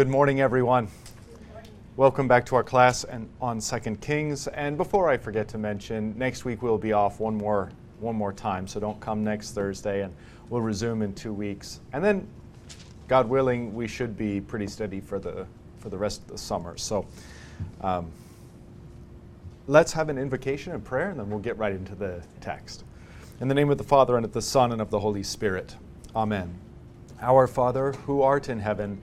Good morning, everyone. Welcome back to our class and on Second Kings. And before I forget to mention, next week we'll be off one more one more time, so don't come next Thursday, and we'll resume in two weeks. And then, God willing, we should be pretty steady for the for the rest of the summer. So. Um, let's have an invocation and prayer, and then we'll get right into the text. In the name of the Father, and of the Son, and of the Holy Spirit. Amen. Our Father, who art in heaven,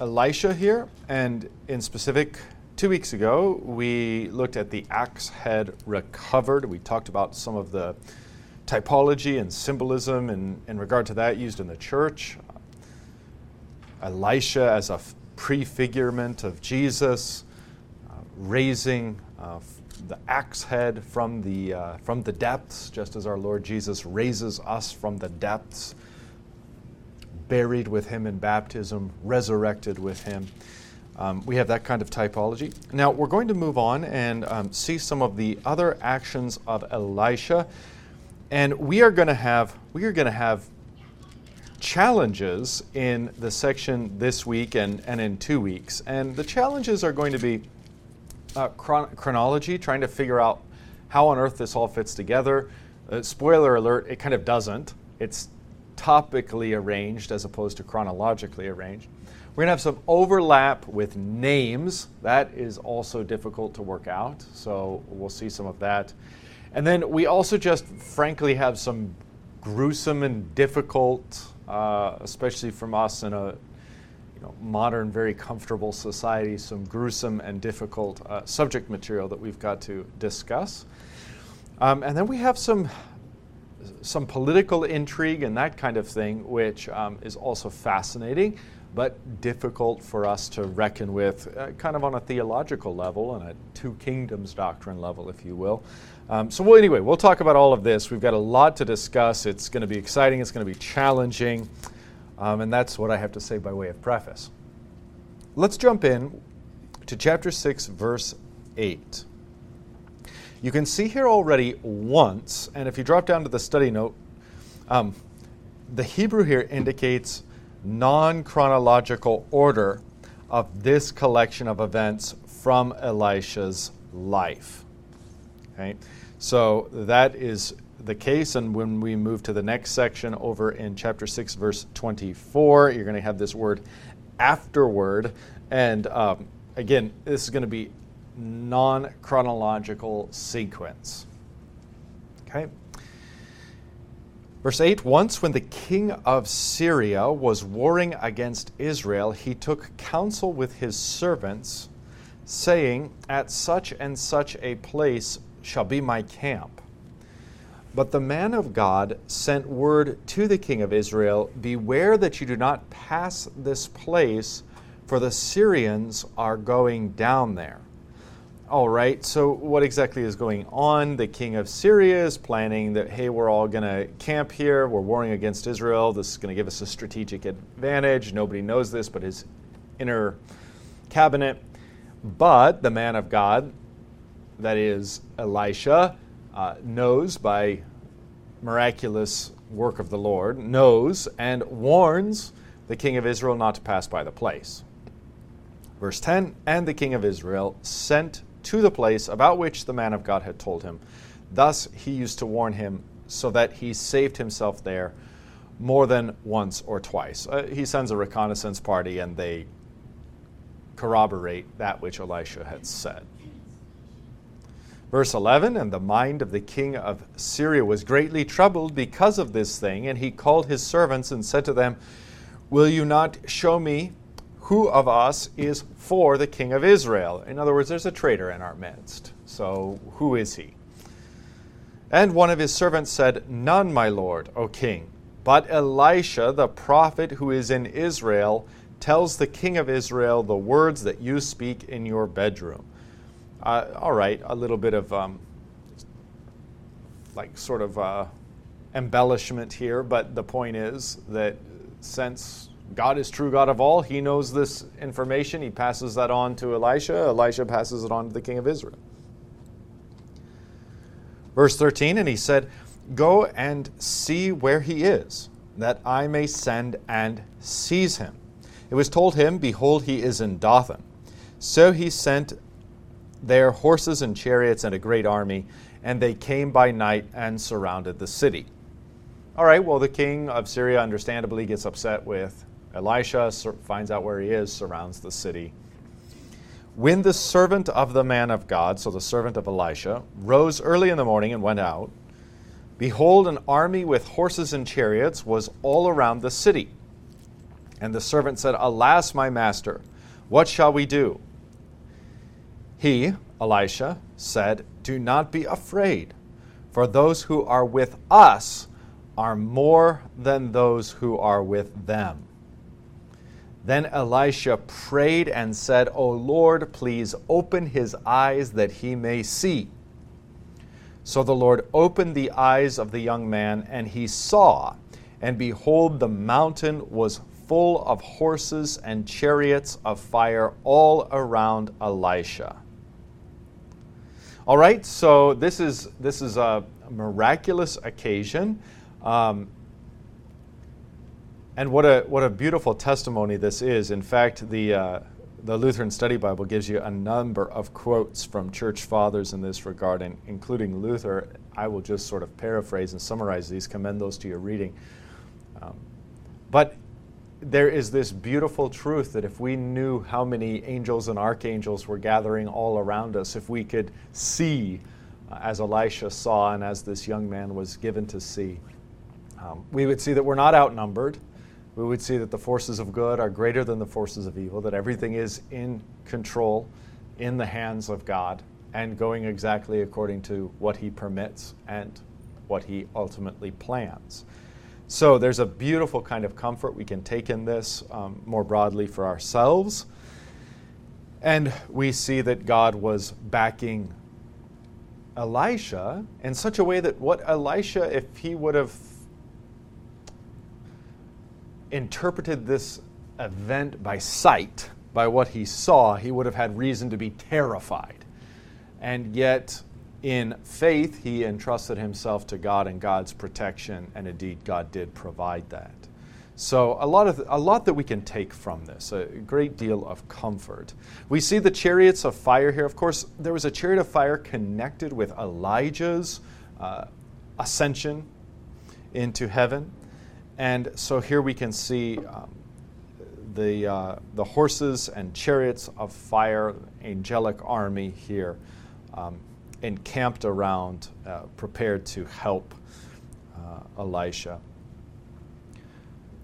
Elisha here, and in specific, two weeks ago, we looked at the axe head recovered. We talked about some of the typology and symbolism in, in regard to that used in the church. Elisha as a prefigurement of Jesus raising uh, the axe head from the, uh, from the depths, just as our Lord Jesus raises us from the depths, buried with him in baptism, resurrected with him. Um, we have that kind of typology. Now, we're going to move on and um, see some of the other actions of Elisha. And we are going to have, we are going to have challenges in the section this week and, and in two weeks. And the challenges are going to be uh, chron- chronology, trying to figure out how on earth this all fits together. Uh, spoiler alert, it kind of doesn't. It's topically arranged as opposed to chronologically arranged. We're going to have some overlap with names. That is also difficult to work out, so we'll see some of that. And then we also just frankly have some gruesome and difficult, uh, especially from us in a you know, modern, very comfortable society, some gruesome and difficult uh, subject material that we've got to discuss. Um, and then we have some, some political intrigue and that kind of thing, which um, is also fascinating, but difficult for us to reckon with, uh, kind of on a theological level and a two kingdoms doctrine level, if you will. Um, so, well, anyway, we'll talk about all of this. We've got a lot to discuss. It's going to be exciting, it's going to be challenging. Um, and that's what I have to say by way of preface. Let's jump in to chapter 6, verse 8. You can see here already once, and if you drop down to the study note, um, the Hebrew here indicates non chronological order of this collection of events from Elisha's life. Okay? So that is the case. And when we move to the next section over in chapter 6, verse 24, you're going to have this word afterward. And um, again, this is going to be non chronological sequence. Okay? Verse 8 Once when the king of Syria was warring against Israel, he took counsel with his servants, saying, At such and such a place shall be my camp but the man of God sent word to the king of Israel Beware that you do not pass this place, for the Syrians are going down there. All right, so what exactly is going on? The king of Syria is planning that, hey, we're all going to camp here. We're warring against Israel. This is going to give us a strategic advantage. Nobody knows this but his inner cabinet. But the man of God, that is Elisha, uh, knows by miraculous work of the Lord, knows and warns the king of Israel not to pass by the place. Verse 10 And the king of Israel sent to the place about which the man of God had told him. Thus he used to warn him so that he saved himself there more than once or twice. Uh, he sends a reconnaissance party and they corroborate that which Elisha had said. Verse 11 And the mind of the king of Syria was greatly troubled because of this thing, and he called his servants and said to them, Will you not show me who of us is for the king of Israel? In other words, there's a traitor in our midst. So who is he? And one of his servants said, None, my lord, O king, but Elisha the prophet who is in Israel. tells the king of Israel the words that you speak in your bedroom. Uh, all right, a little bit of um, like sort of uh, embellishment here, but the point is that since God is true God of all, he knows this information. He passes that on to Elisha. Elisha passes it on to the king of Israel. Verse 13, and he said, Go and see where he is, that I may send and seize him. It was told him, Behold, he is in Dothan. So he sent there horses and chariots and a great army, and they came by night and surrounded the city. All right, well, the king of Syria understandably gets upset with Elisha, finds out where he is, surrounds the city. When the servant of the man of God, so the servant of Elisha, rose early in the morning and went out, behold, an army with horses and chariots was all around the city. And the servant said, Alas, my master, what shall we do? He, Elisha, said, Do not be afraid, for those who are with us are more than those who are with them. Then Elisha prayed and said, O Lord, please open his eyes that he may see. So the Lord opened the eyes of the young man, and he saw, and behold, the mountain was full of horses and chariots of fire all around Elisha. All right, so this is this is a miraculous occasion. Um, and what a, what a beautiful testimony this is. In fact, the, uh, the Lutheran Study Bible gives you a number of quotes from church fathers in this regard, and including Luther. I will just sort of paraphrase and summarize these, commend those to your reading. Um, but there is this beautiful truth that if we knew how many angels and archangels were gathering all around us, if we could see uh, as Elisha saw and as this young man was given to see, um, we would see that we're not outnumbered we would see that the forces of good are greater than the forces of evil, that everything is in control, in the hands of God, and going exactly according to what He permits and what He ultimately plans. So there's a beautiful kind of comfort we can take in this um, more broadly for ourselves. And we see that God was backing Elisha in such a way that what Elisha, if he would have interpreted this event by sight, by what he saw, he would have had reason to be terrified. And yet, in faith, he entrusted himself to God and God's protection, and indeed, God did provide that. So, a lot, of, a lot that we can take from this, a great deal of comfort. We see the chariots of fire here. Of course, there was a chariot of fire connected with Elijah's uh, ascension into heaven. And so here we can see um, the, uh, the horses and chariots of fire, angelic army here, um, encamped around, uh, prepared to help uh, Elisha.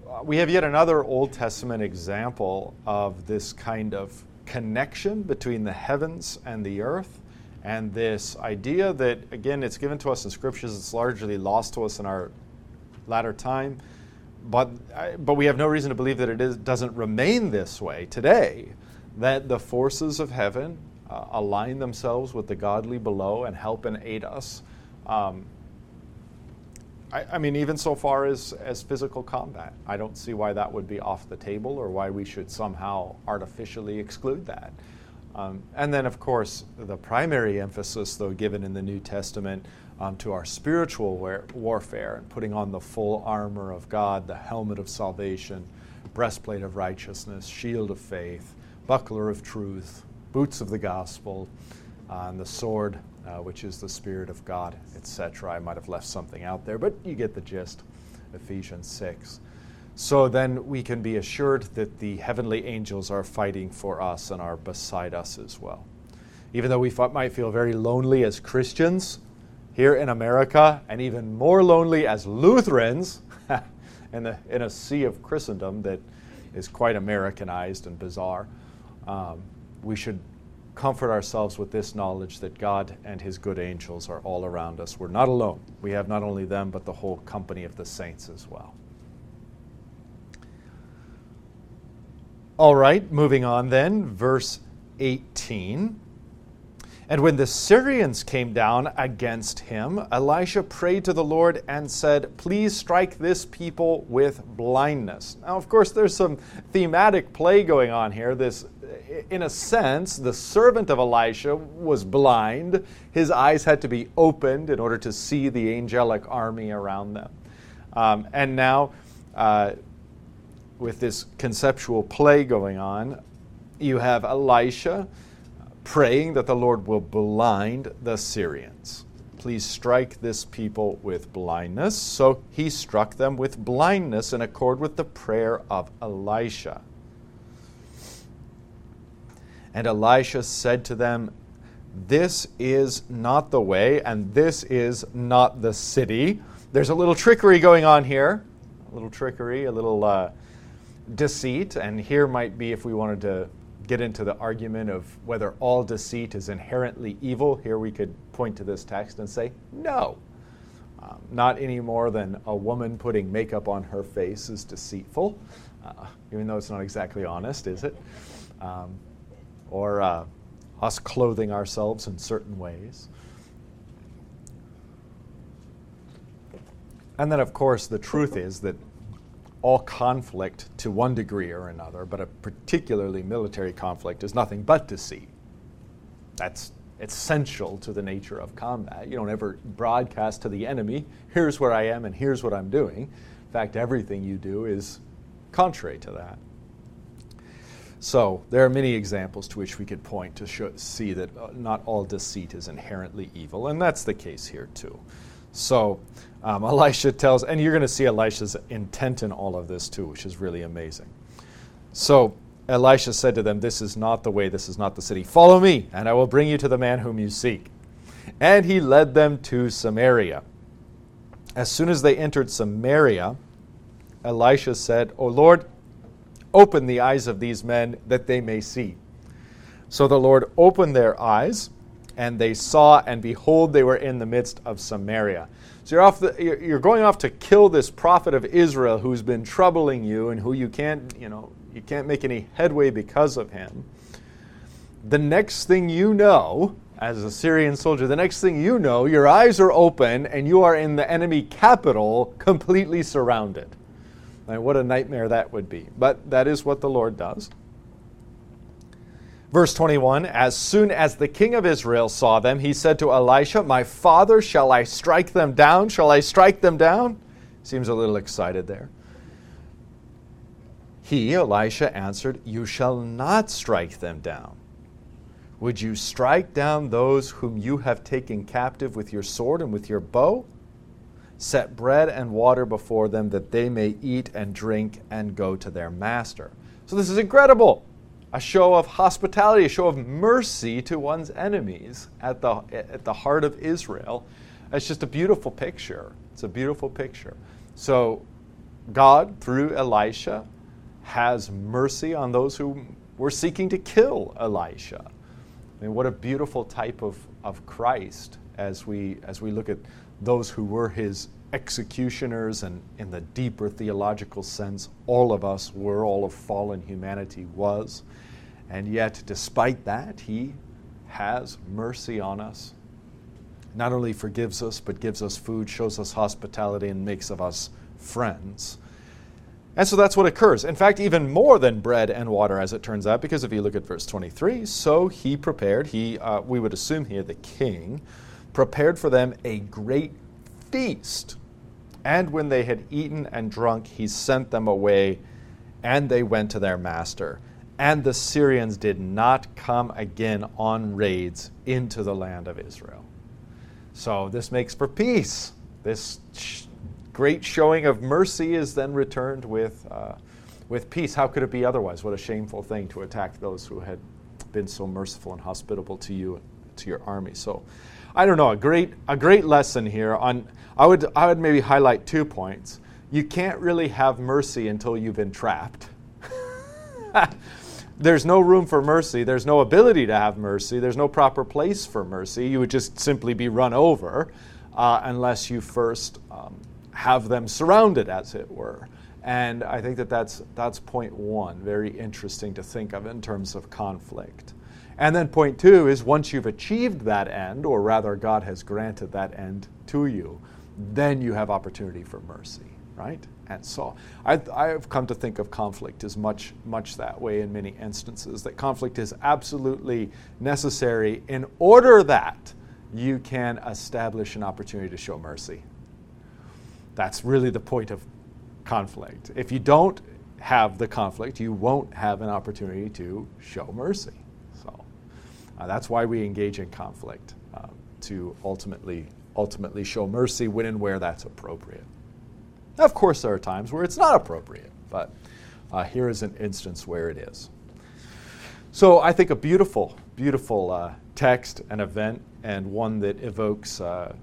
Uh, we have yet another Old Testament example of this kind of connection between the heavens and the earth and this idea that, again, it's given to us in scriptures, it's largely lost to us in our latter time but, but we have no reason to believe that it is, doesn't remain this way today, that the forces of heaven uh, align themselves with the godly below and help and aid us. Um, I, I, mean, even so far as, as physical combat, I don't see why that would be off the table or why we should somehow artificially exclude that. Um, and then, of course, the primary emphasis, though, given in the New Testament um, to our spiritual war- warfare and putting on the full armor of God, the helmet of salvation, breastplate of righteousness, shield of faith, buckler of truth, boots of the gospel, uh, and the sword, uh, which is the Spirit of God, etc. I might have left something out there, but you get the gist. Ephesians 6. So then we can be assured that the heavenly angels are fighting for us and are beside us as well. Even though we might feel very lonely as Christians, here in America, and even more lonely as Lutherans in, the, in a sea of Christendom that is quite Americanized and bizarre, um, we should comfort ourselves with this knowledge that God and His good angels are all around us. We're not alone. We have not only them, but the whole company of the saints as well. All right, moving on then, verse 18. And when the Syrians came down against him, Elisha prayed to the Lord and said, Please strike this people with blindness. Now, of course, there's some thematic play going on here. This, in a sense, the servant of Elisha was blind. His eyes had to be opened in order to see the angelic army around them. Um, and now, uh, with this conceptual play going on, you have Elisha praying that the Lord will blind the Syrians. Please strike this people with blindness. So he struck them with blindness in accord with the prayer of Elisha. And Elisha said to them, This is not the way, and this is not the city. There's a little trickery going on here. A little trickery, a little uh, deceit. And here might be, if we wanted to get into the argument of whether all deceit is inherently evil, here we could point to this text and say, no. Um, not any more than a woman putting makeup on her face is deceitful, uh, even though it's not exactly honest, is it? Um, or uh, us clothing ourselves in certain ways. And then, of course, the truth is that all conflict to one degree or another, but a particularly military conflict is nothing but deceit. That's essential to the nature of combat. You don't ever broadcast to the enemy, here's where I am and here's what I'm doing. In fact, everything you do is contrary to that. So, there are many examples to which we could point to show, see that uh, not all deceit is inherently evil, and that's the case here too. So, um, Elisha tells, and you're going to see Elisha's intent in all of this too, which is really amazing. So Elisha said to them, This is not the way, this is not the city. Follow me, and I will bring you to the man whom you seek. And he led them to Samaria. As soon as they entered Samaria, Elisha said, O Lord, open the eyes of these men that they may see. So the Lord opened their eyes, and they saw, and behold, they were in the midst of Samaria. So you're, off the, you're going off to kill this prophet of Israel who's been troubling you and who you can't, you know, you can't make any headway because of him. The next thing you know, as a Syrian soldier, the next thing you know, your eyes are open and you are in the enemy capital, completely surrounded. And what a nightmare that would be. But that is what the Lord does. Verse 21 As soon as the king of Israel saw them, he said to Elisha, My father, shall I strike them down? Shall I strike them down? Seems a little excited there. He, Elisha, answered, You shall not strike them down. Would you strike down those whom you have taken captive with your sword and with your bow? Set bread and water before them that they may eat and drink and go to their master. So this is incredible a show of hospitality, a show of mercy to one's enemies at the, at the heart of Israel. It's just a beautiful picture. It's a beautiful picture. So, God, through Elisha, has mercy on those who were seeking to kill Elisha. I mean, what a beautiful type of, of Christ as we, as we look at those who were his executioners, and in the deeper theological sense, all of us were, all of fallen humanity was. And yet, despite that, He has mercy on us. Not only forgives us, but gives us food, shows us hospitality, and makes of us friends. And so that's what occurs. In fact, even more than bread and water, as it turns out, because if you look at verse 23, so he prepared, he, uh, we would assume here, the king, prepared for them a great feast. And when they had eaten and drunk, he sent them away, and they went to their master and the Syrians did not come again on raids into the land of Israel. So this makes for peace. This great showing of mercy is then returned with, uh, with peace. How could it be otherwise? What a shameful thing to attack those who had been so merciful and hospitable to you, to your army. So, I don't know. A great, a great lesson here. On, I would, I would maybe highlight two points. You can't really have mercy until you've been trapped. there's no room for mercy. There's no ability to have mercy. There's no proper place for mercy. You would just simply be run over uh, unless you first um, have them surrounded, as it were. And I think that that's, that's point one, very interesting to think of in terms of conflict. And then point two is once you've achieved that end, or rather, God has granted that end to you, then you have opportunity for mercy, right? And so I, I've come to think of conflict as much, much that way in many instances, that conflict is absolutely necessary in order that you can establish an opportunity to show mercy. That's really the point of conflict. If you don't have the conflict, you won't have an opportunity to show mercy. Uh, that's why we engage in conflict uh, to ultimately ultimately show mercy when and where that's appropriate. Now, of course, there are times where it's not appropriate, but uh, here is an instance where it is. So I think a beautiful, beautiful uh, text and event, and one that evokes uh,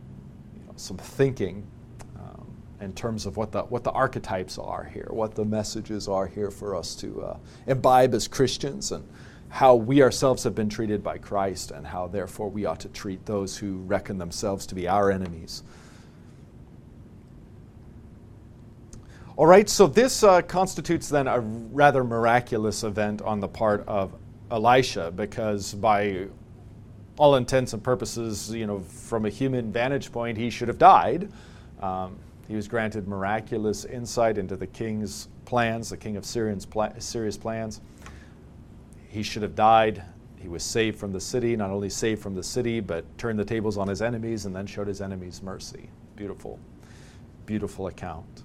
you know, some thinking um, in terms of what the what the archetypes are here, what the messages are here for us to uh, imbibe as Christians, and how we ourselves have been treated by Christ and how therefore we ought to treat those who reckon themselves to be our enemies. All right, so this uh, constitutes then a rather miraculous event on the part of Elisha because by all intents and purposes, you know, from a human vantage point, he should have died. Um, he was granted miraculous insight into the king's plans, the king of Syrian's pla- Syria's plans he should have died. He was saved from the city, not only saved from the city, but turned the tables on his enemies and then showed his enemies mercy. Beautiful, beautiful account.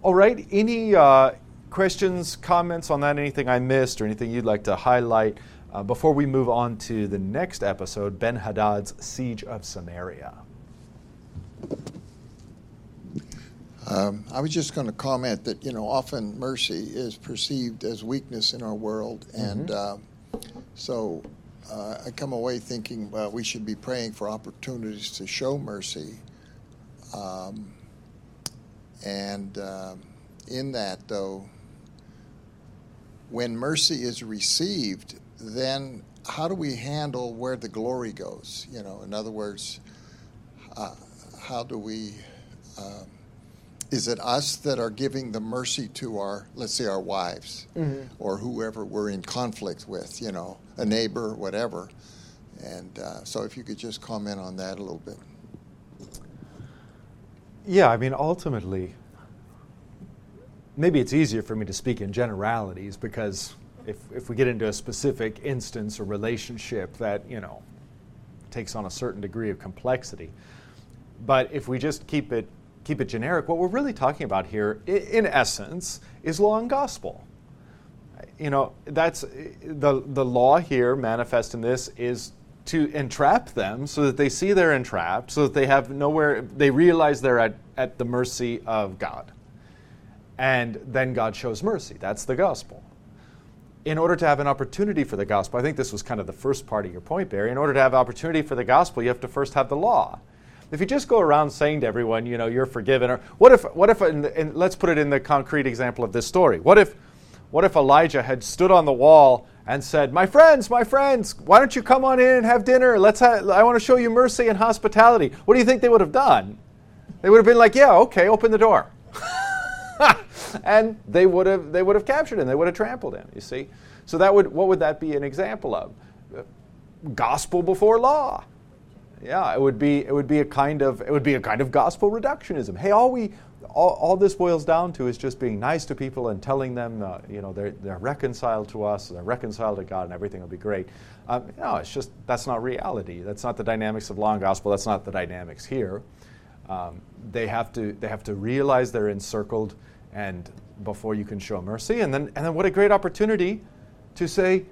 All right, any uh, questions, comments on that? Anything I missed or anything you'd like to highlight uh, before we move on to the next episode Ben Hadad's Siege of Samaria? Um, I was just going to comment that you know often mercy is perceived as weakness in our world, and mm-hmm. uh, so uh, I come away thinking well, we should be praying for opportunities to show mercy, um, and uh, in that though, when mercy is received, then how do we handle where the glory goes? You know, in other words, uh, how do we um, is it us that are giving the mercy to our, let's say, our wives mm-hmm. or whoever we're in conflict with, you know, a neighbor, whatever? And uh, so if you could just comment on that a little bit. Yeah, I mean, ultimately, maybe it's easier for me to speak in generalities because if, if we get into a specific instance or relationship that, you know, takes on a certain degree of complexity. But if we just keep it keep it generic, what we're really talking about here, in essence, is law and gospel. You know, that's the, the law here manifest in this is to entrap them so that they see they're entrapped, so that they have nowhere, they realize they're at, at the mercy of God. And then God shows mercy. That's the gospel. In order to have an opportunity for the gospel, I think this was kind of the first part of your point, Barry. In order to have opportunity for the gospel, you have to first have the law. If you just go around saying to everyone, you know, you're forgiven, or what if, what if, in, let's put it in the concrete example of this story. What if, what if Elijah had stood on the wall and said, "My friends, my friends, why don't you come on in and have dinner? Let's. Ha- I want to show you mercy and hospitality." What do you think they would have done? They would have been like, "Yeah, okay, open the door," and they would have they would have captured him. They would have trampled him. You see, so that would what would that be an example of? Gospel before law. Yeah, it would be it would be a kind of it would be a kind of gospel reductionism. Hey, all we all, all this boils down to is just being nice to people and telling them, uh, you know, they're, they're reconciled to us, they're reconciled to God, and everything will be great. Um, no, it's just that's not reality. That's not the dynamics of and gospel. That's not the dynamics here. Um, they have to they have to realize they're encircled, and before you can show mercy, and then and then what a great opportunity to say,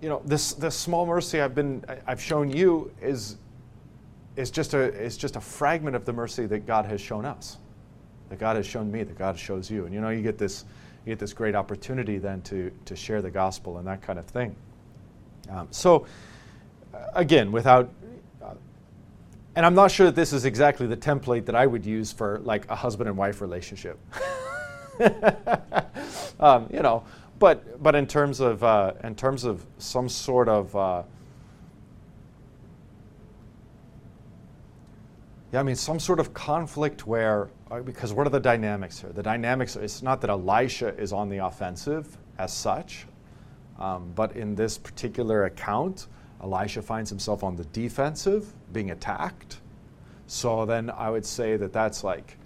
you know, this, this small mercy I've, been, I've shown you is, is, just a, is just a fragment of the mercy that God has shown us, that God has shown me, that God shows you. And you know, you get this, you get this great opportunity then to, to share the gospel and that kind of thing. Um, so, uh, again, without, uh, and I'm not sure that this is exactly the template that I would use for like a husband and wife relationship. um, you know, but but in terms of uh, in terms of some sort of uh, yeah, I mean some sort of conflict where uh, because what are the dynamics here? The dynamics, it's not that Elisha is on the offensive as such, um, but in this particular account, Elisha finds himself on the defensive, being attacked. So then I would say that that's like,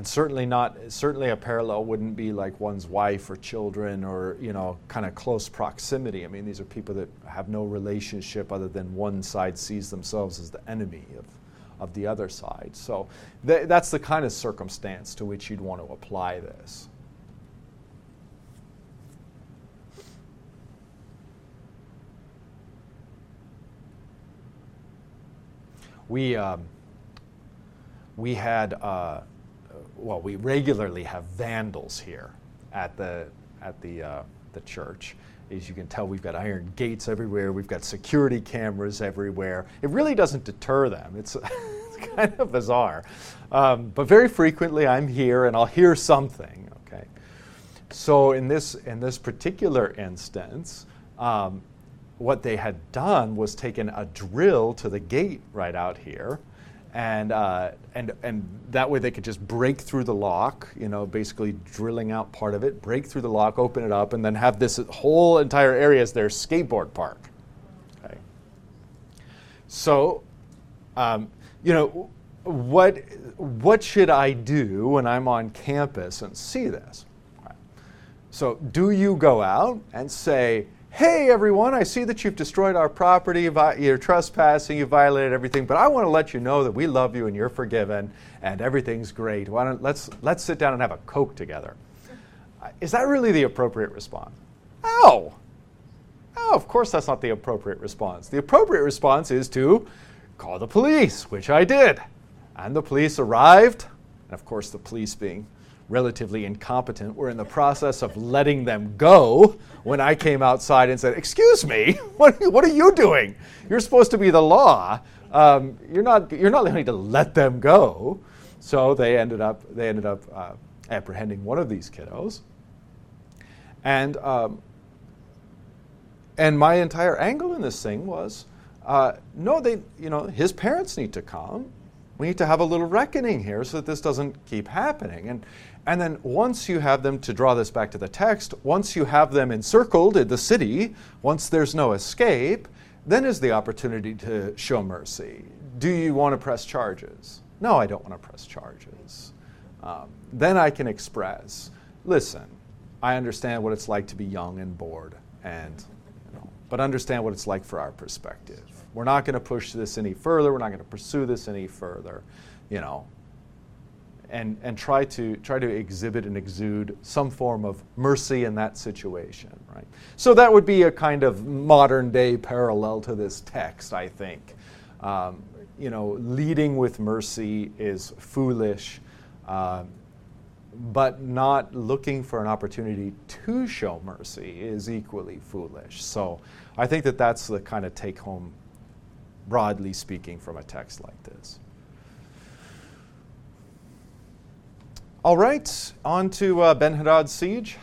and certainly not, certainly a parallel wouldn't be like one's wife or children or, you know, kind of close proximity. I mean, these are people that have no relationship other than one side sees themselves as the enemy of, of the other side. So th- that's the kind of circumstance to which you'd want to apply this. we um, we had uh, well, we regularly have vandals here at the at the uh, the church. As you can tell, we've got iron gates everywhere. We've got security cameras everywhere. It really doesn't deter them. It's, it's kind of bizarre, um, but very frequently I'm here and I'll hear something. Okay, so in this in this particular instance. Um, what they had done was taken a drill to the gate right out here, and uh, and and that way they could just break through the lock. You know, basically drilling out part of it, break through the lock, open it up, and then have this whole entire area as their skateboard park. Okay. So, um, you know, what what should I do when I'm on campus and see this? So, do you go out and say? Hey, everyone, I see that you've destroyed our property, you're trespassing, you violated everything, but I want to let you know that we love you and you're forgiven and everything's great. Why don't, let's, let's sit down and have a Coke together. Uh, is that really the appropriate response? Oh, No, of course that's not the appropriate response. The appropriate response is to call the police, which I did. And the police arrived, and of course, the police being relatively incompetent were in the process of letting them go when I came outside and said, Excuse me, what, what are you doing? You're supposed to be the law. Um, you're, not, you're not going to let them go. So they ended up, they ended up uh, apprehending one of these kiddos. And, um, and my entire angle in this thing was uh, no, they, you know, his parents need to come. We need to have a little reckoning here so that this doesn't keep happening. And, and then once you have them, to draw this back to the text, once you have them encircled in the city, once there's no escape, then is the opportunity to show mercy. Do you want to press charges? No, I don't want to press charges. Um, then I can express, listen, I understand what it's like to be young and bored, and you know, but understand what it's like for our perspective. We're not going to push this any further. We're not going to pursue this any further. You know, and, and try, to, try to exhibit and exude some form of mercy in that situation, right? So that would be a kind of modern day parallel to this text, I think. Um, you know, leading with mercy is foolish, uh, but not looking for an opportunity to show mercy is equally foolish. So I think that that's the kind of take home, broadly speaking, from a text like this. All right, on to uh, Ben Hadad's siege.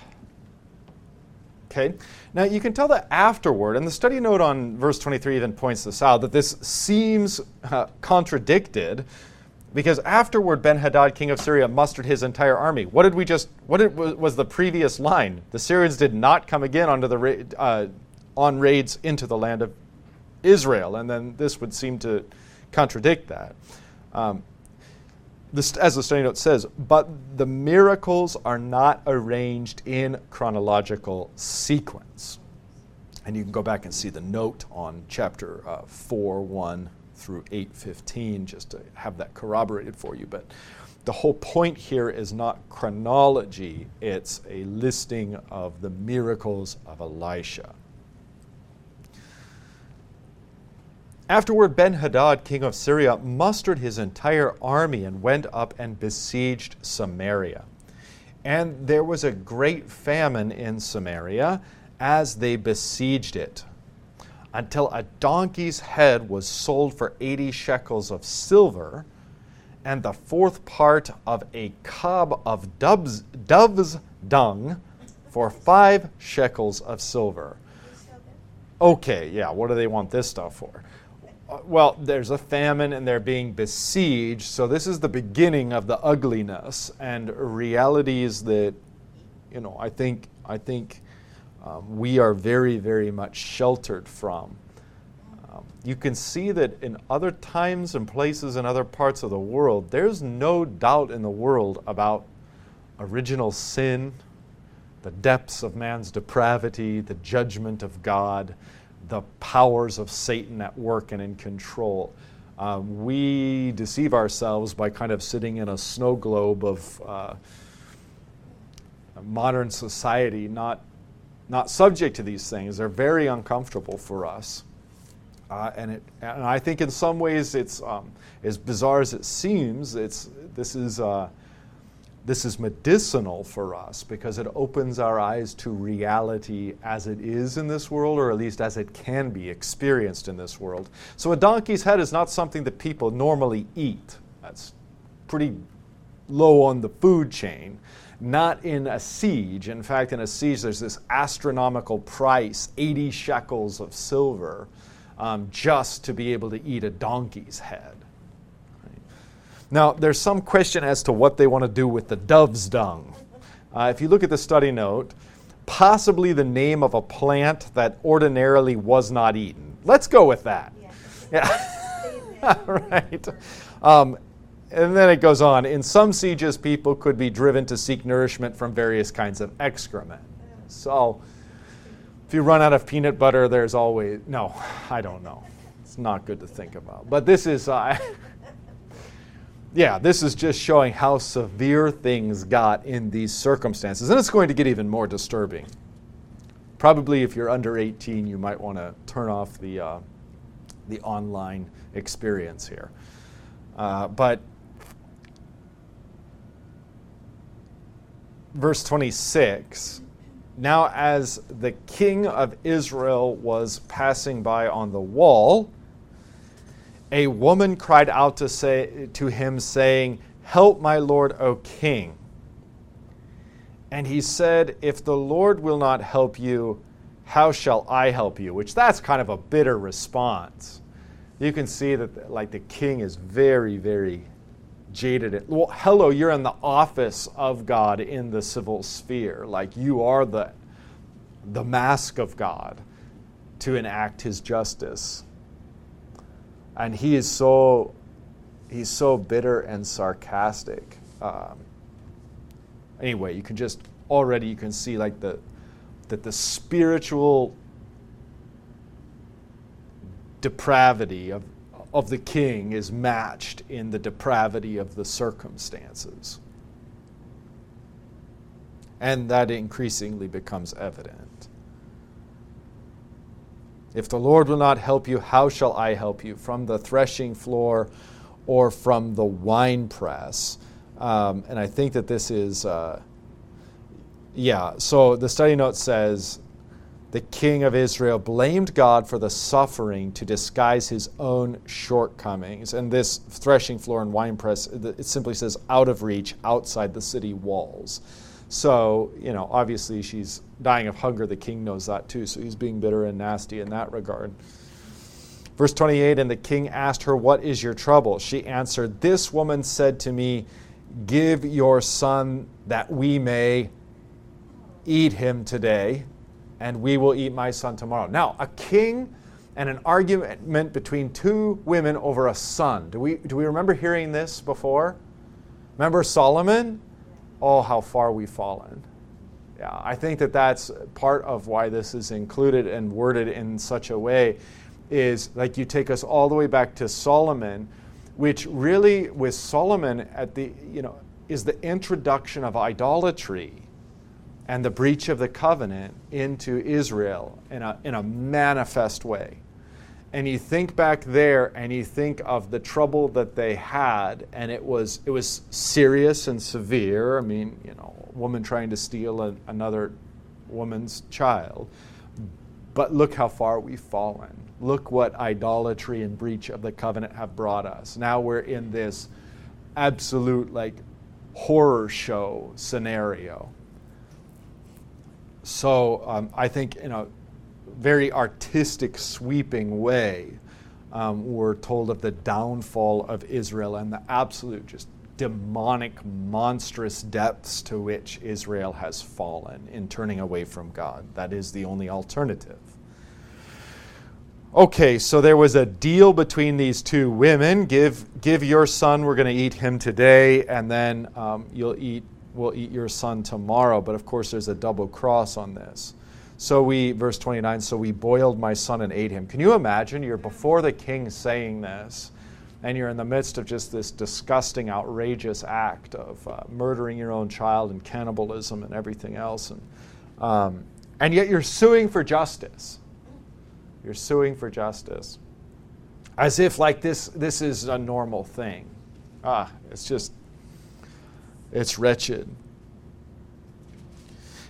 Okay, now you can tell that afterward, and the study note on verse 23 even points this out, that this seems uh, contradicted because afterward Ben Hadad, king of Syria, mustered his entire army. What did we just, what did, was the previous line? The Syrians did not come again onto the, uh, on raids into the land of Israel, and then this would seem to contradict that. Um, as the study note says, but the miracles are not arranged in chronological sequence. And you can go back and see the note on chapter uh, 4 1 through 8.15 just to have that corroborated for you. But the whole point here is not chronology, it's a listing of the miracles of Elisha. Afterward, Ben Hadad, king of Syria, mustered his entire army and went up and besieged Samaria. And there was a great famine in Samaria as they besieged it, until a donkey's head was sold for 80 shekels of silver, and the fourth part of a kab of dove's, dove's dung for five shekels of silver. Okay, yeah, what do they want this stuff for? Uh, well, there's a famine and they're being besieged. So this is the beginning of the ugliness and realities that, you know, I think I think um, we are very very much sheltered from. Um, you can see that in other times and places in other parts of the world, there's no doubt in the world about original sin, the depths of man's depravity, the judgment of God the powers of Satan at work and in control. Um, we deceive ourselves by kind of sitting in a snow globe of uh, modern society, not, not subject to these things. They're very uncomfortable for us. Uh, and, it, and I think in some ways it's um, as bizarre as it seems. It's, this is uh, this is medicinal for us because it opens our eyes to reality as it is in this world, or at least as it can be experienced in this world. So, a donkey's head is not something that people normally eat. That's pretty low on the food chain. Not in a siege. In fact, in a siege, there's this astronomical price 80 shekels of silver um, just to be able to eat a donkey's head. Now, there's some question as to what they want to do with the dove's dung. Uh, if you look at the study note, possibly the name of a plant that ordinarily was not eaten. Let's go with that. Yeah. yeah. right. Um, and then it goes on. In some sieges, people could be driven to seek nourishment from various kinds of excrement. So, if you run out of peanut butter, there's always no. I don't know. It's not good to think about. But this is. Uh, yeah, this is just showing how severe things got in these circumstances. And it's going to get even more disturbing. Probably if you're under 18, you might want to turn off the, uh, the online experience here. Uh, but verse 26 Now, as the king of Israel was passing by on the wall, a woman cried out to, say, to him, saying, Help my Lord, O king. And he said, If the Lord will not help you, how shall I help you? Which that's kind of a bitter response. You can see that like the king is very, very jaded. Well, hello, you're in the office of God in the civil sphere. Like you are the the mask of God to enact his justice and he is so he's so bitter and sarcastic. Um, anyway, you can just already you can see like the that the spiritual depravity of of the king is matched in the depravity of the circumstances. And that increasingly becomes evident. If the Lord will not help you, how shall I help you? From the threshing floor or from the winepress? Um, and I think that this is, uh, yeah, so the study note says the king of Israel blamed God for the suffering to disguise his own shortcomings. And this threshing floor and winepress, it simply says out of reach, outside the city walls. So, you know, obviously she's dying of hunger. The king knows that too. So he's being bitter and nasty in that regard. Verse 28 And the king asked her, What is your trouble? She answered, This woman said to me, Give your son that we may eat him today, and we will eat my son tomorrow. Now, a king and an argument between two women over a son. Do we, do we remember hearing this before? Remember Solomon? oh, how far we've fallen. Yeah, I think that that's part of why this is included and worded in such a way is like you take us all the way back to Solomon, which really with Solomon at the, you know, is the introduction of idolatry and the breach of the covenant into Israel in a, in a manifest way and you think back there and you think of the trouble that they had and it was it was serious and severe. I mean you know a woman trying to steal a, another woman's child. But look how far we've fallen. Look what idolatry and breach of the covenant have brought us. Now we're in this absolute like horror show scenario. So um, i think you know very artistic, sweeping way, um, we're told of the downfall of Israel and the absolute just demonic, monstrous depths to which Israel has fallen in turning away from God. That is the only alternative. Okay, so there was a deal between these two women. Give, give your son. We're going to eat him today, and then um, you'll eat. We'll eat your son tomorrow. But of course, there's a double cross on this. So we, verse 29. So we boiled my son and ate him. Can you imagine? You're before the king saying this, and you're in the midst of just this disgusting, outrageous act of uh, murdering your own child and cannibalism and everything else, and um, and yet you're suing for justice. You're suing for justice. As if like this this is a normal thing. Ah, it's just it's wretched.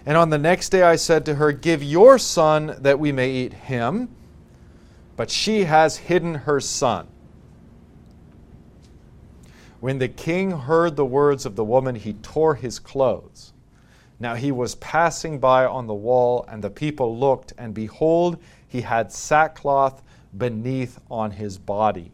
And on the next day I said to her, Give your son that we may eat him. But she has hidden her son. When the king heard the words of the woman, he tore his clothes. Now he was passing by on the wall, and the people looked, and behold, he had sackcloth beneath on his body.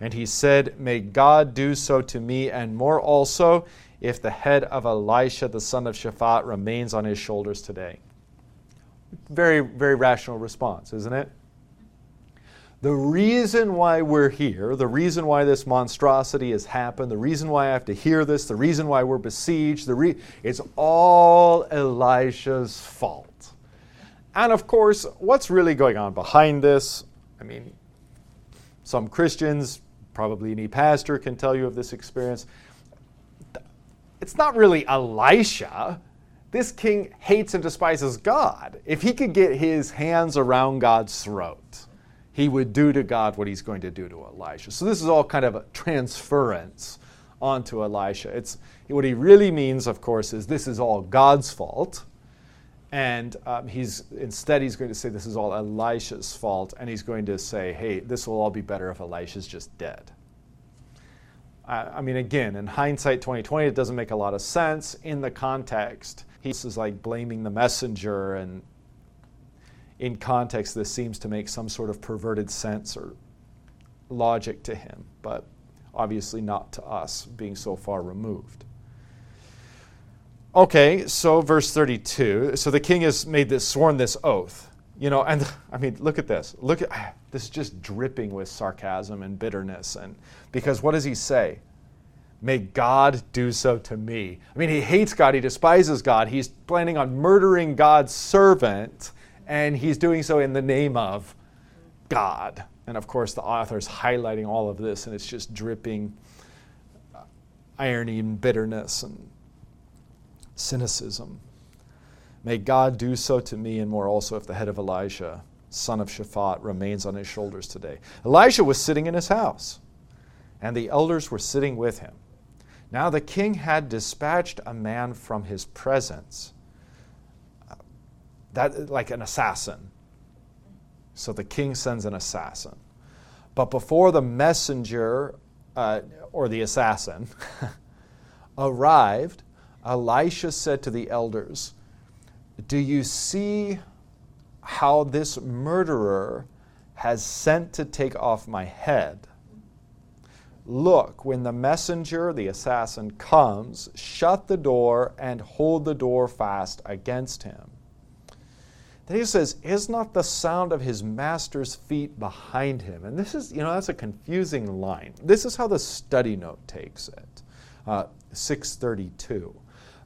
And he said, May God do so to me, and more also, if the head of Elisha, the son of Shaphat, remains on his shoulders today. Very, very rational response, isn't it? The reason why we're here, the reason why this monstrosity has happened, the reason why I have to hear this, the reason why we're besieged, the re- it's all Elisha's fault. And of course, what's really going on behind this? I mean, some Christians, probably any pastor, can tell you of this experience. It's not really Elisha. This king hates and despises God. If he could get his hands around God's throat, he would do to God what he's going to do to Elisha. So this is all kind of a transference onto Elisha. It's what he really means, of course, is this is all God's fault and um, he's instead he's going to say this is all Elisha's fault, and he's going to say, "Hey, this will all be better if Elisha's just dead." Uh, I mean, again, in hindsight, 2020, it doesn't make a lot of sense in the context. He's like blaming the messenger, and in context, this seems to make some sort of perverted sense or logic to him, but obviously not to us, being so far removed. Okay, so verse 32. So the king has made this, sworn this oath. You know, and I mean, look at this. Look at this is just dripping with sarcasm and bitterness. And because what does he say? May God do so to me. I mean, he hates God, he despises God, he's planning on murdering God's servant, and he's doing so in the name of God. And of course, the author is highlighting all of this, and it's just dripping uh, irony and bitterness and cynicism. May God do so to me and more also if the head of Elijah, son of Shaphat, remains on his shoulders today. Elisha was sitting in his house, and the elders were sitting with him. Now the king had dispatched a man from his presence, that like an assassin. So the king sends an assassin. But before the messenger uh, or the assassin arrived, Elisha said to the elders, Do you see how this murderer has sent to take off my head? Look, when the messenger, the assassin, comes, shut the door and hold the door fast against him. Then he says, Is not the sound of his master's feet behind him? And this is, you know, that's a confusing line. This is how the study note takes it. Uh, 632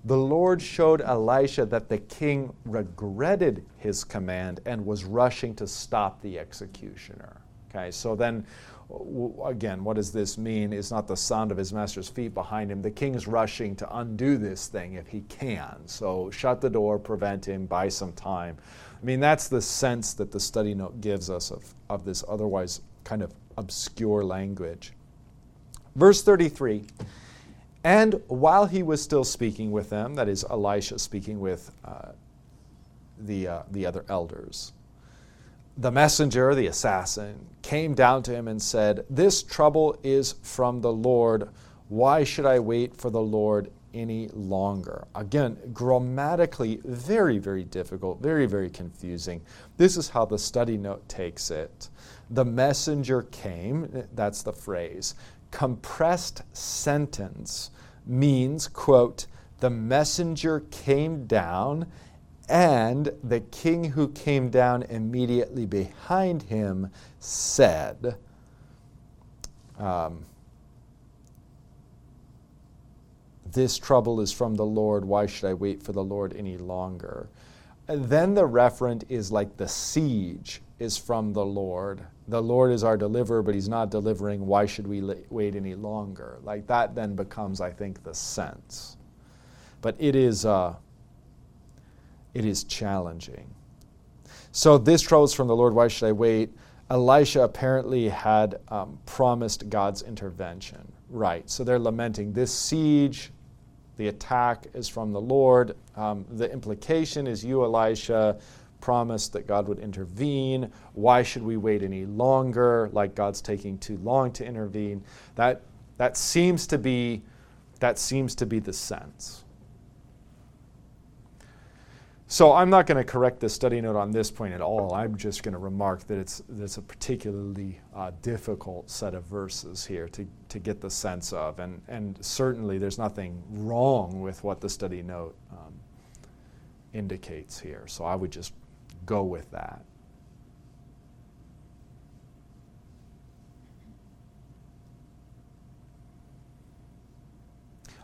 the Lord showed Elisha that the king regretted his command and was rushing to stop the executioner. Okay, so then again, what does this mean? Is not the sound of his master's feet behind him. The king's rushing to undo this thing if he can. So shut the door, prevent him, buy some time. I mean, that's the sense that the study note gives us of, of this otherwise kind of obscure language. Verse 33 and while he was still speaking with them, that is, Elisha speaking with uh, the, uh, the other elders, the messenger, the assassin, came down to him and said, This trouble is from the Lord. Why should I wait for the Lord any longer? Again, grammatically, very, very difficult, very, very confusing. This is how the study note takes it the messenger came, that's the phrase. Compressed sentence means, quote, the messenger came down, and the king who came down immediately behind him said, um, This trouble is from the Lord. Why should I wait for the Lord any longer? And then the referent is like the siege is from the Lord. The Lord is our deliverer, but he's not delivering. Why should we wait any longer? Like that then becomes, I think, the sense. But it is, uh, it is challenging. So this trouble is from the Lord. Why should I wait? Elisha apparently had um, promised God's intervention. Right. So they're lamenting this siege the attack is from the Lord. Um, the implication is you, Elisha, promised that God would intervene. Why should we wait any longer? Like God's taking too long to intervene. That that seems to be that seems to be the sense. So I'm not going to correct the study note on this point at all. I'm just going to remark that it's, it's a particularly uh, difficult set of verses here to, to get the sense of. And, and certainly there's nothing wrong with what the study note um, indicates here. So I would just go with that.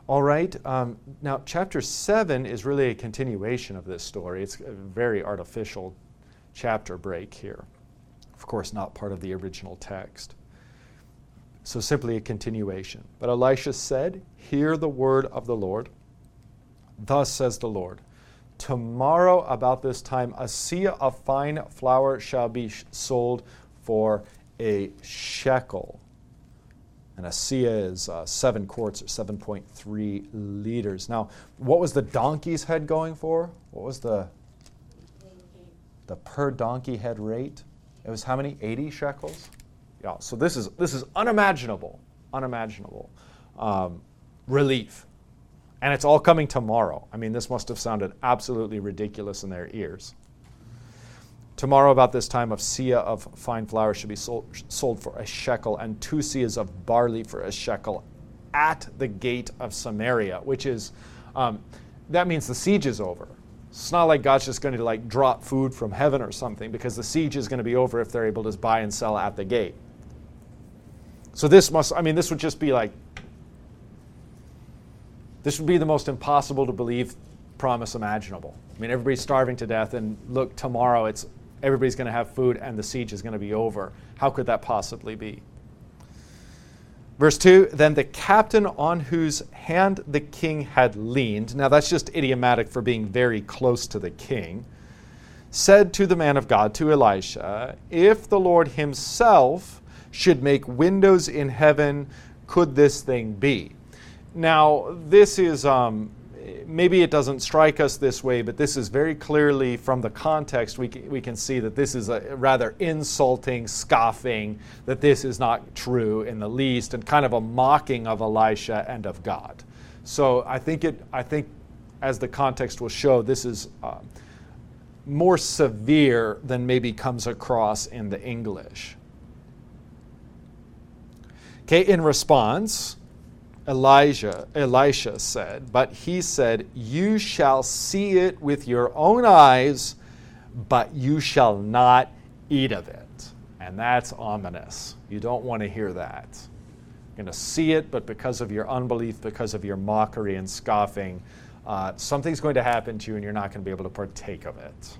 All right, um, now chapter 7 is really a continuation of this story. It's a very artificial chapter break here. Of course, not part of the original text. So simply a continuation. But Elisha said, Hear the word of the Lord. Thus says the Lord Tomorrow, about this time, a seah of fine flour shall be sold for a shekel and a seah is uh, seven quarts or 7.3 liters. Now, what was the donkey's head going for? What was the the per donkey head rate? It was how many? 80 shekels. Yeah. So this is this is unimaginable, unimaginable um, relief, and it's all coming tomorrow. I mean, this must have sounded absolutely ridiculous in their ears. Tomorrow, about this time, a seah of fine flour should be sold, sold for a shekel, and two seahs of barley for a shekel at the gate of Samaria, which is, um, that means the siege is over. It's not like God's just going to like drop food from heaven or something, because the siege is going to be over if they're able to buy and sell at the gate. So this must, I mean, this would just be like, this would be the most impossible to believe promise imaginable. I mean, everybody's starving to death, and look, tomorrow it's everybody's going to have food and the siege is going to be over. How could that possibly be? Verse 2 Then the captain on whose hand the king had leaned, now that's just idiomatic for being very close to the king, said to the man of God, to Elisha, If the Lord himself should make windows in heaven, could this thing be? Now, this is um, maybe it doesn't strike us this way, but this is very clearly from the context, we we can see that this is a rather insulting, scoffing, that this is not true in the least, and kind of a mocking of Elisha and of God. So I think it, I think as the context will show, this is uh, more severe than maybe comes across in the English. Okay, in response, Elijah, Elisha said, but he said, You shall see it with your own eyes, but you shall not eat of it. And that's ominous. You don't want to hear that. You're going to see it, but because of your unbelief, because of your mockery and scoffing, uh, something's going to happen to you and you're not going to be able to partake of it.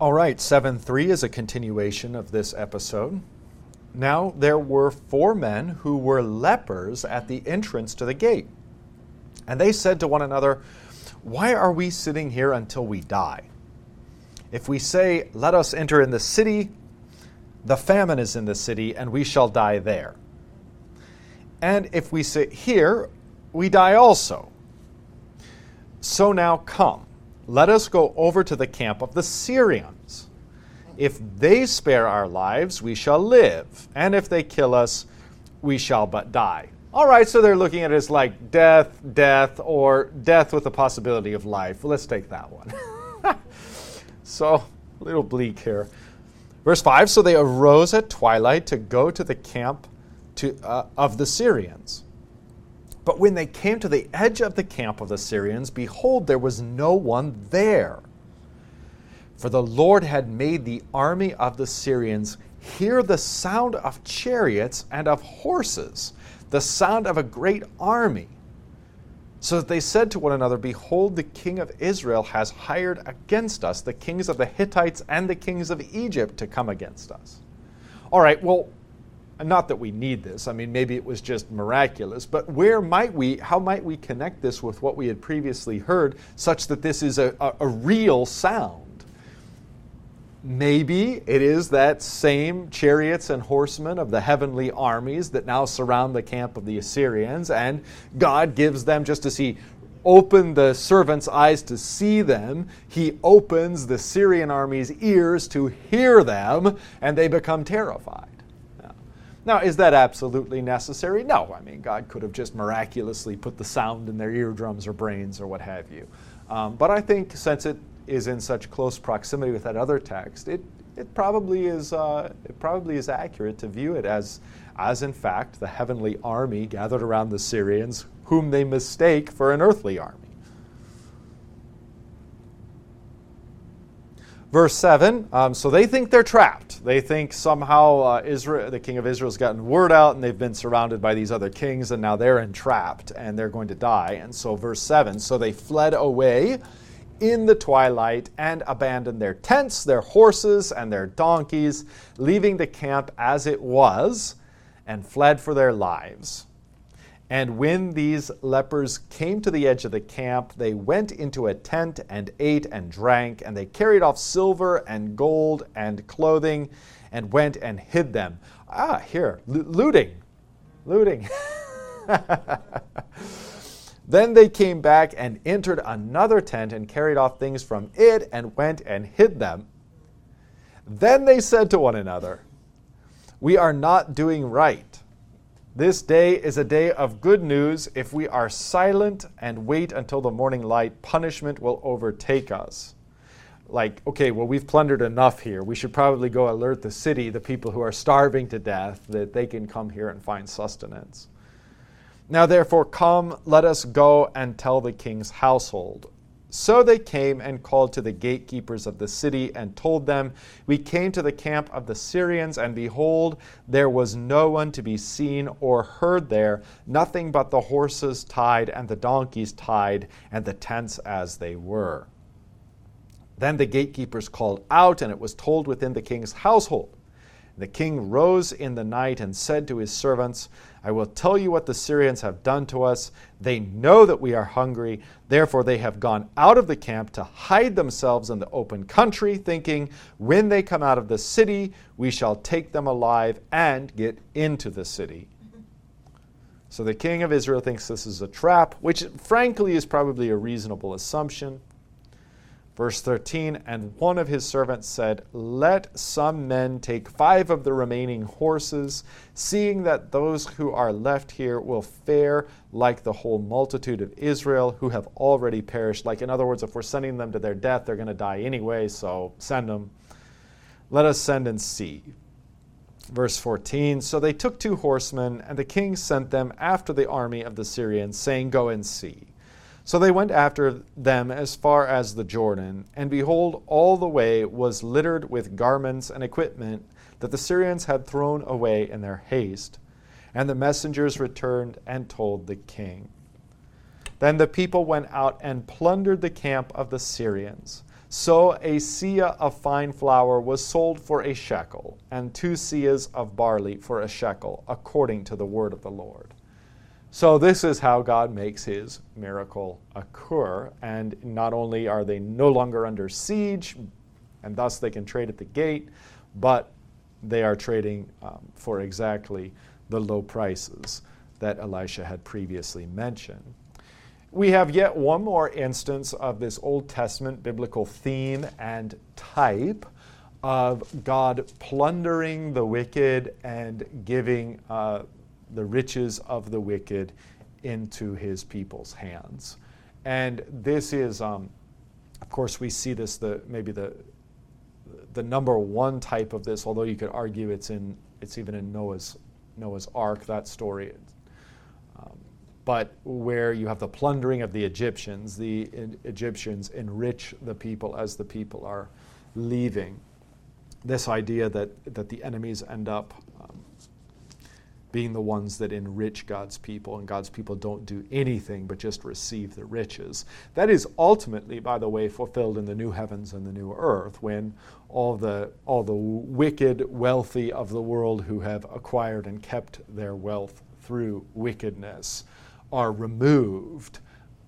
All right, 7 3 is a continuation of this episode. Now there were four men who were lepers at the entrance to the gate. And they said to one another, Why are we sitting here until we die? If we say, Let us enter in the city, the famine is in the city, and we shall die there. And if we sit here, we die also. So now come let us go over to the camp of the Syrians. If they spare our lives, we shall live, and if they kill us, we shall but die. All right, so they're looking at it as like death, death, or death with the possibility of life. Let's take that one. so, a little bleak here. Verse 5 So they arose at twilight to go to the camp to, uh, of the Syrians. But when they came to the edge of the camp of the Syrians, behold, there was no one there. For the Lord had made the army of the Syrians hear the sound of chariots and of horses the sound of a great army. So that they said to one another, Behold, the king of Israel has hired against us the kings of the Hittites and the kings of Egypt to come against us. All right, well, not that we need this. I mean, maybe it was just miraculous, but where might we, how might we connect this with what we had previously heard, such that this is a, a, a real sound? Maybe it is that same chariots and horsemen of the heavenly armies that now surround the camp of the Assyrians, and God gives them, just as He opened the servant's eyes to see them, He opens the Syrian army's ears to hear them, and they become terrified. Now, is that absolutely necessary? No. I mean, God could have just miraculously put the sound in their eardrums or brains or what have you. Um, but I think since it is in such close proximity with that other text, it, it probably is uh, it probably is accurate to view it as as in fact the heavenly army gathered around the Syrians, whom they mistake for an earthly army. Verse 7 um, so they think they're trapped. They think somehow uh, Israel, the king of Israel has gotten word out and they've been surrounded by these other kings and now they're entrapped and they're going to die. And so, verse 7 so they fled away in the twilight and abandoned their tents, their horses, and their donkeys, leaving the camp as it was, and fled for their lives. And when these lepers came to the edge of the camp, they went into a tent and ate and drank, and they carried off silver and gold and clothing and went and hid them. Ah, here, lo- looting. Looting. Then they came back and entered another tent and carried off things from it and went and hid them. Then they said to one another, We are not doing right. This day is a day of good news. If we are silent and wait until the morning light, punishment will overtake us. Like, okay, well, we've plundered enough here. We should probably go alert the city, the people who are starving to death, that they can come here and find sustenance. Now therefore, come, let us go and tell the king's household. So they came and called to the gatekeepers of the city and told them, We came to the camp of the Syrians, and behold, there was no one to be seen or heard there, nothing but the horses tied and the donkeys tied, and the tents as they were. Then the gatekeepers called out, and it was told within the king's household. The king rose in the night and said to his servants, I will tell you what the Syrians have done to us. They know that we are hungry. Therefore, they have gone out of the camp to hide themselves in the open country, thinking, When they come out of the city, we shall take them alive and get into the city. So the king of Israel thinks this is a trap, which frankly is probably a reasonable assumption. Verse 13 And one of his servants said, Let some men take five of the remaining horses, seeing that those who are left here will fare like the whole multitude of Israel who have already perished. Like, in other words, if we're sending them to their death, they're going to die anyway, so send them. Let us send and see. Verse 14 So they took two horsemen, and the king sent them after the army of the Syrians, saying, Go and see. So they went after them as far as the Jordan, and behold, all the way was littered with garments and equipment that the Syrians had thrown away in their haste. And the messengers returned and told the king. Then the people went out and plundered the camp of the Syrians. So a seah of fine flour was sold for a shekel, and two seahs of barley for a shekel, according to the word of the Lord. So, this is how God makes his miracle occur. And not only are they no longer under siege, and thus they can trade at the gate, but they are trading um, for exactly the low prices that Elisha had previously mentioned. We have yet one more instance of this Old Testament biblical theme and type of God plundering the wicked and giving uh, the riches of the wicked into his people's hands. And this is, um, of course, we see this the maybe the the number one type of this, although you could argue it's in it's even in Noah's Noah's Ark that story. Um, but where you have the plundering of the Egyptians, the Egyptians enrich the people as the people are leaving. This idea that that the enemies end up being the ones that enrich God's people, and God's people don't do anything but just receive the riches. That is ultimately, by the way, fulfilled in the new heavens and the new earth, when all the, all the wicked, wealthy of the world who have acquired and kept their wealth through wickedness are removed,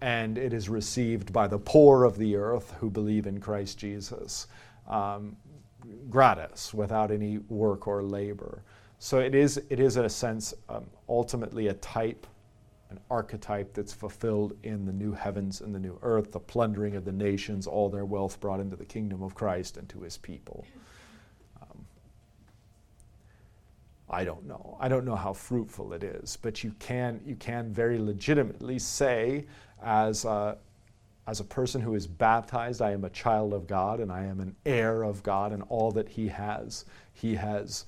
and it is received by the poor of the earth who believe in Christ Jesus. Um, gratis, without any work or labor. So it is, it is in a sense, um, ultimately a type, an archetype that's fulfilled in the new heavens and the new earth, the plundering of the nations, all their wealth brought into the kingdom of Christ and to his people. Um, I don't know. I don't know how fruitful it is, but you can, you can very legitimately say, as a, as a person who is baptized, I am a child of God and I am an heir of God and all that He has. He has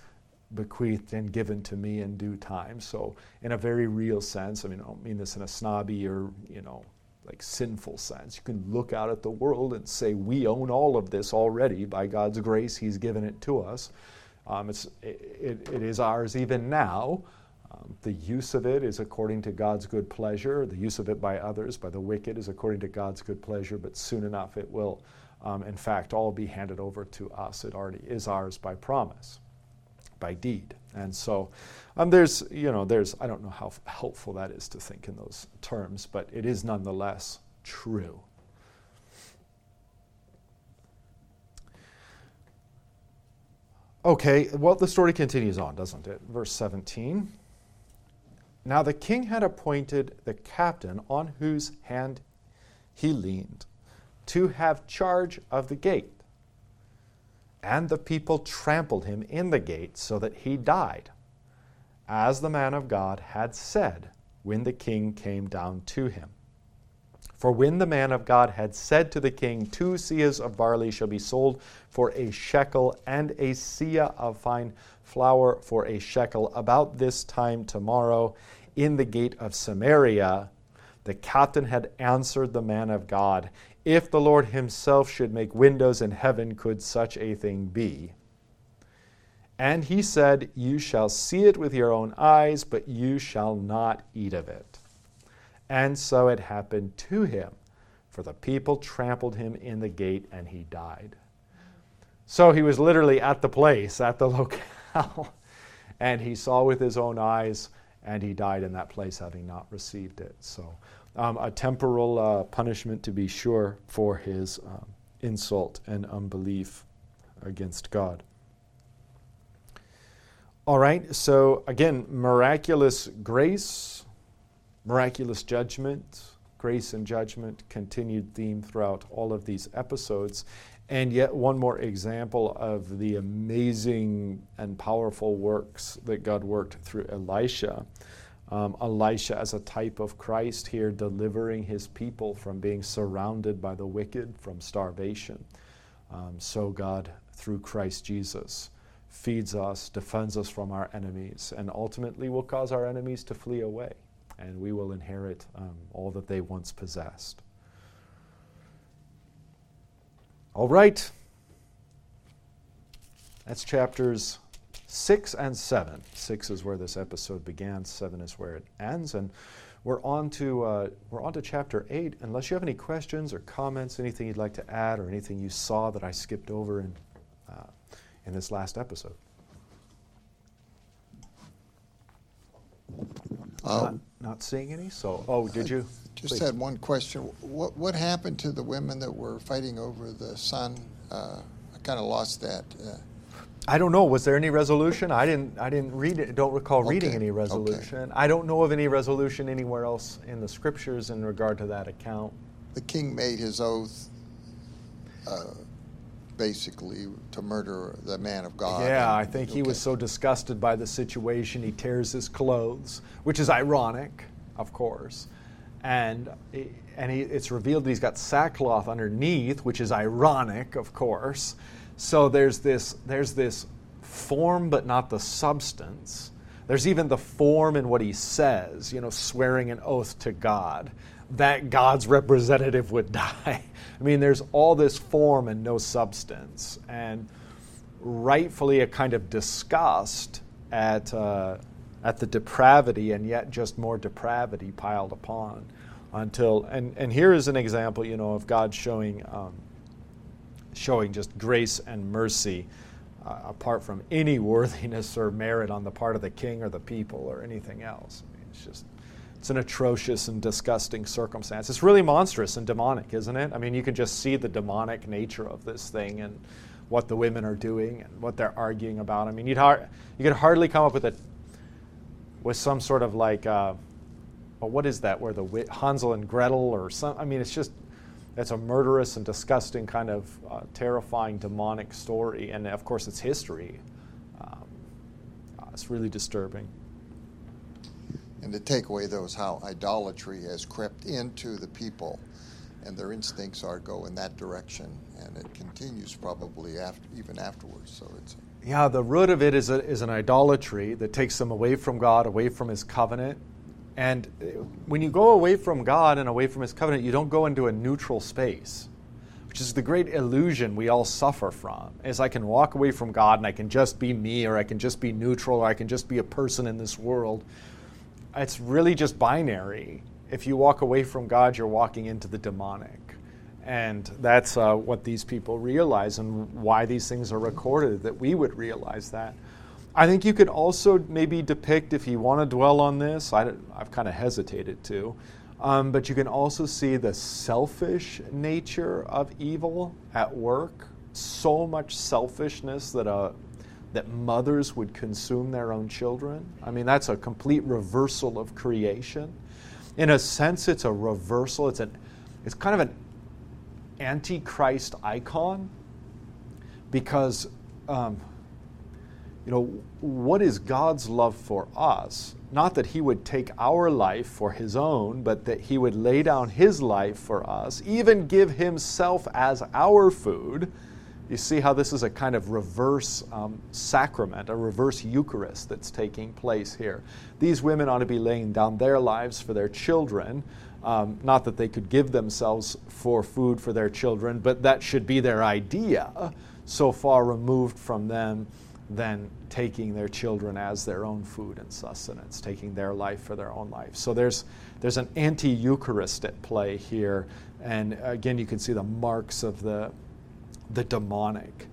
bequeathed and given to me in due time. So, in a very real sense, I mean, I don't mean this in a snobby or, you know, like sinful sense. You can look out at the world and say, we own all of this already. By God's grace, He's given it to us. Um, it's, it, it is ours even now. Um, the use of it is according to God's good pleasure. The use of it by others, by the wicked, is according to God's good pleasure, but soon enough it will, um, in fact, all be handed over to us. It already is ours by promise by deed. And so um, there's, you know, there's, I don't know how helpful that is to think in those terms, but it is nonetheless true. Okay, well, the story continues on, doesn't it? Verse 17. Now the king had appointed the captain on whose hand he leaned to have charge of the gate and the people trampled him in the gate so that he died, as the man of God had said when the king came down to him. For when the man of God had said to the king, Two seahs of barley shall be sold for a shekel, and a seah of fine flour for a shekel, about this time tomorrow, in the gate of Samaria, the captain had answered the man of God, if the Lord himself should make windows in heaven, could such a thing be? And he said, You shall see it with your own eyes, but you shall not eat of it. And so it happened to him, for the people trampled him in the gate, and he died. So he was literally at the place, at the locale, and he saw with his own eyes, and he died in that place, having not received it. So um, a temporal uh, punishment to be sure for his um, insult and unbelief against God. All right, so again, miraculous grace, miraculous judgment, grace and judgment, continued theme throughout all of these episodes. And yet, one more example of the amazing and powerful works that God worked through Elisha um, Elisha as a type of Christ here, delivering his people from being surrounded by the wicked, from starvation. Um, so God, through Christ Jesus, feeds us, defends us from our enemies, and ultimately will cause our enemies to flee away, and we will inherit um, all that they once possessed. All right. That's chapters 6 and 7. 6 is where this episode began, 7 is where it ends. And we're on to, uh, we're on to chapter 8. Unless you have any questions or comments, anything you'd like to add, or anything you saw that I skipped over in, uh, in this last episode. Uh, not, not, seeing any. So, oh, did you? Just Please. had one question. What what happened to the women that were fighting over the son? Uh, I kind of lost that. Uh, I don't know. Was there any resolution? I didn't. I didn't read it. Don't recall okay. reading any resolution. Okay. I don't know of any resolution anywhere else in the scriptures in regard to that account. The king made his oath. Uh, basically to murder the man of God. Yeah, and- I think he okay. was so disgusted by the situation, he tears his clothes, which is ironic, of course. And, and he, it's revealed that he's got sackcloth underneath, which is ironic, of course. So there's this, there's this form, but not the substance. There's even the form in what he says, you know, swearing an oath to God that God's representative would die. I mean, there's all this form and no substance. And rightfully a kind of disgust at, uh, at the depravity and yet just more depravity piled upon until and, and here is an example you know of god showing um, showing just grace and mercy uh, apart from any worthiness or merit on the part of the king or the people or anything else. I mean, it's just it's an atrocious and disgusting circumstance. It's really monstrous and demonic isn't it? I mean you can just see the demonic nature of this thing and what the women are doing and what they're arguing about. I mean you'd har- you could hardly come up with a with some sort of like uh, well, what is that where the wi- hansel and gretel or some i mean it's just it's a murderous and disgusting kind of uh, terrifying demonic story and of course it's history um, uh, it's really disturbing And the takeaway, though, is how idolatry has crept into the people, and their instincts are go in that direction, and it continues probably after, even afterwards. So it's Yeah, the root of it is, a, is an idolatry that takes them away from God, away from His covenant. And uh, when you go away from God and away from His covenant, you don't go into a neutral space, which is the great illusion we all suffer from. Is I can walk away from God and I can just be me, or I can just be neutral, or I can just be a person in this world. It's really just binary. If you walk away from God, you're walking into the demonic. And that's uh, what these people realize and why these things are recorded, that we would realize that. I think you could also maybe depict, if you want to dwell on this, I, have kind of hesitated to, um, but you can also see the selfish nature of evil at work. So much selfishness that, uh, that mothers would consume their own children. I mean, that's a complete reversal of creation. In a sense, it's a reversal. It's, an, it's kind of an antichrist icon because um, you know what is god's love for us not that he would take our life for his own but that he would lay down his life for us even give himself as our food you see how this is a kind of reverse um, sacrament, a reverse Eucharist that's taking place here. These women ought to be laying down their lives for their children. Um, not that they could give themselves for food for their children, but that should be their idea, so far removed from them than taking their children as their own food and sustenance, taking their life for their own life. So there's, there's an anti Eucharist at play here. And again, you can see the marks of the, the demonic.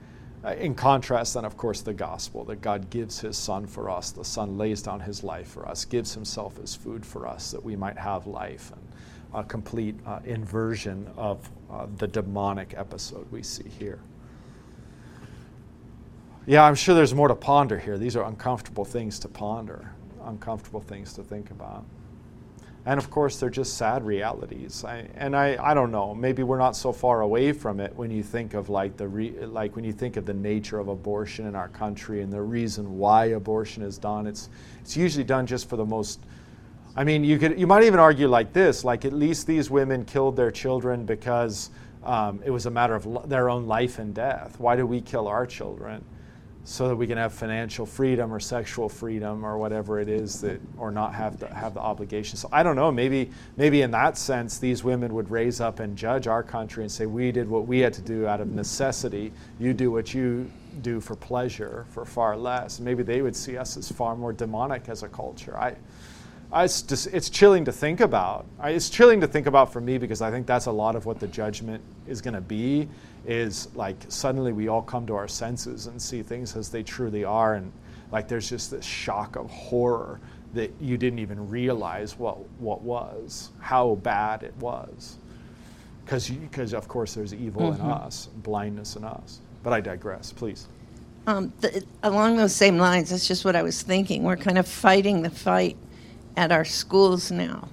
Uh, in contrast, then, of course, the gospel that God gives his Son for us. The Son lays down his life for us, gives himself as food for us that we might have life. And a complete uh, inversion of uh, the demonic episode we see here. Yeah, I'm sure there's more to ponder here. These are uncomfortable things to ponder, uncomfortable things to think about. And of course, they're just sad realities. I, and I, I don't know. Maybe we're not so far away from it when you think of like the re, like when you think of the nature of abortion in our country and the reason why abortion is done. It's it's usually done just for the most. I mean, you could you might even argue like this: like at least these women killed their children because um, it was a matter of lo- their own life and death. Why do we kill our children? So that we can have financial freedom or sexual freedom or whatever it is that or not have to have the obligation so i don't know maybe maybe in that sense these women would raise up and judge our country and say we did what we had to do out of necessity you do what you do for pleasure for far less maybe they would see us as far more demonic as a culture i I, it's, just, it's chilling to think about. I, it's chilling to think about for me because I think that's a lot of what the judgment is going to be. Is like suddenly we all come to our senses and see things as they truly are, and like there's just this shock of horror that you didn't even realize what what was, how bad it was, because because of course there's evil Mm-hmm. in us, blindness in us. But I digress. Please. Um, th- along those same lines, that's just what I was thinking. We're kind of fighting the fight at our schools now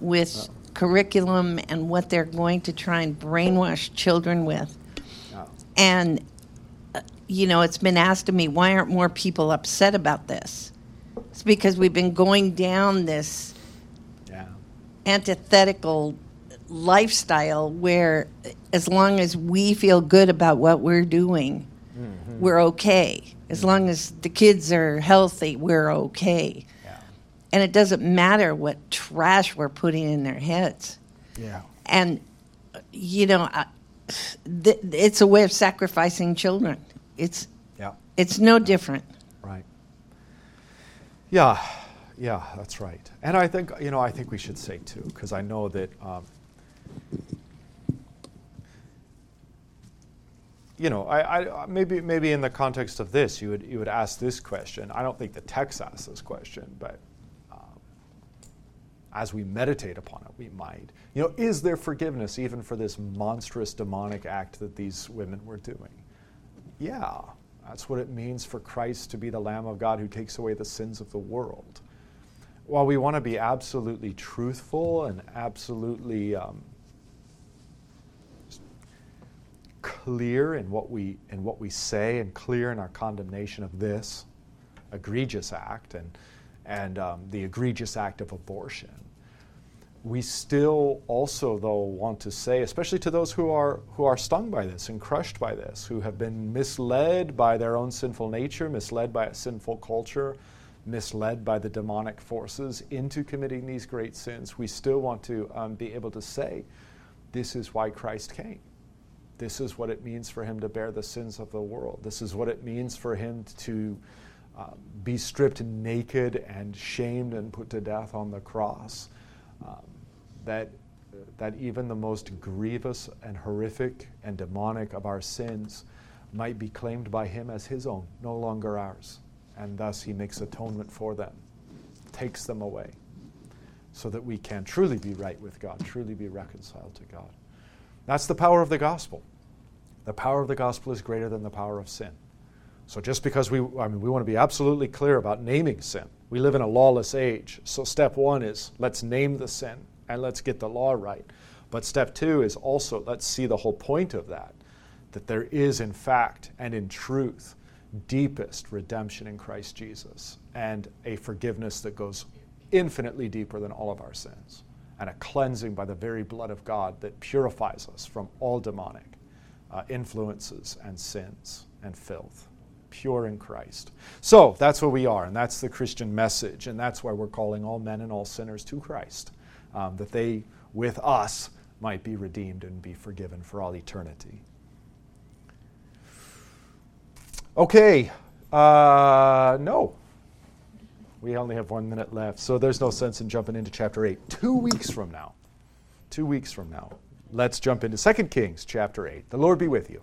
with curriculum and what they're going to try and brainwash children with. Uh, And you know, it's been asked of me, why aren't more people upset about this? It's because we've been going down this Yeah. antithetical lifestyle where as long as we feel good about what we're doing, we're okay. As long as the kids are healthy, we're okay. Yeah. And it doesn't matter what trash we're putting in their heads. Yeah. And, uh, you know, I, th- it's a way of sacrificing children. It's, Yeah. it's no different. Right. Yeah, yeah, that's right. And I think you know I think we should say too because I know that um, you know I, I maybe maybe in the context of this you would you would ask this question. I don't think the text asks this question, but as we meditate upon it, we might. You know, is there forgiveness even for this monstrous demonic act that these women were doing? Yeah, that's what it means for Christ to be the Lamb of God who takes away the sins of the world. While we want to be absolutely truthful and absolutely um, clear in what we in what we say and clear in our condemnation of this egregious act and and um, the egregious act of abortion, we still also though want to say especially to those who are who are stung by this and crushed by this who have been misled by their own sinful nature misled by a sinful culture misled by the demonic forces into committing these great sins we still want to um, be able to say this is why christ came. This is what it means for him to bear the sins of the world. This is what it means for him to uh, be stripped naked and shamed and put to death on the cross um, that, that even the most grievous and horrific and demonic of our sins might be claimed by Him as His own, no longer ours. And thus He makes atonement for them, takes them away, so that we can truly be right with God, truly be reconciled to God. That's the power of the gospel. The power of the gospel is greater than the power of sin. So just because we, I mean, we want to be absolutely clear about naming sin. We live in a lawless age. So step one is let's name the sin and let's get the law right. But step two is also let's see the whole point of that that there is, in fact and in truth, deepest redemption in Christ Jesus and a forgiveness that goes infinitely deeper than all of our sins and a cleansing by the very blood of God that purifies us from all demonic uh, influences and sins and filth. Pure in Christ. So that's what we are, and that's the Christian message, and that's why we're calling all men and all sinners to Christ um, that they, with us, might be redeemed and be forgiven for all eternity. Okay, uh, no. We only have one minute left, so there's no sense in jumping into chapter 8. Two weeks from now, two weeks from now, let's jump into 2 Kings chapter 8. The Lord be with you.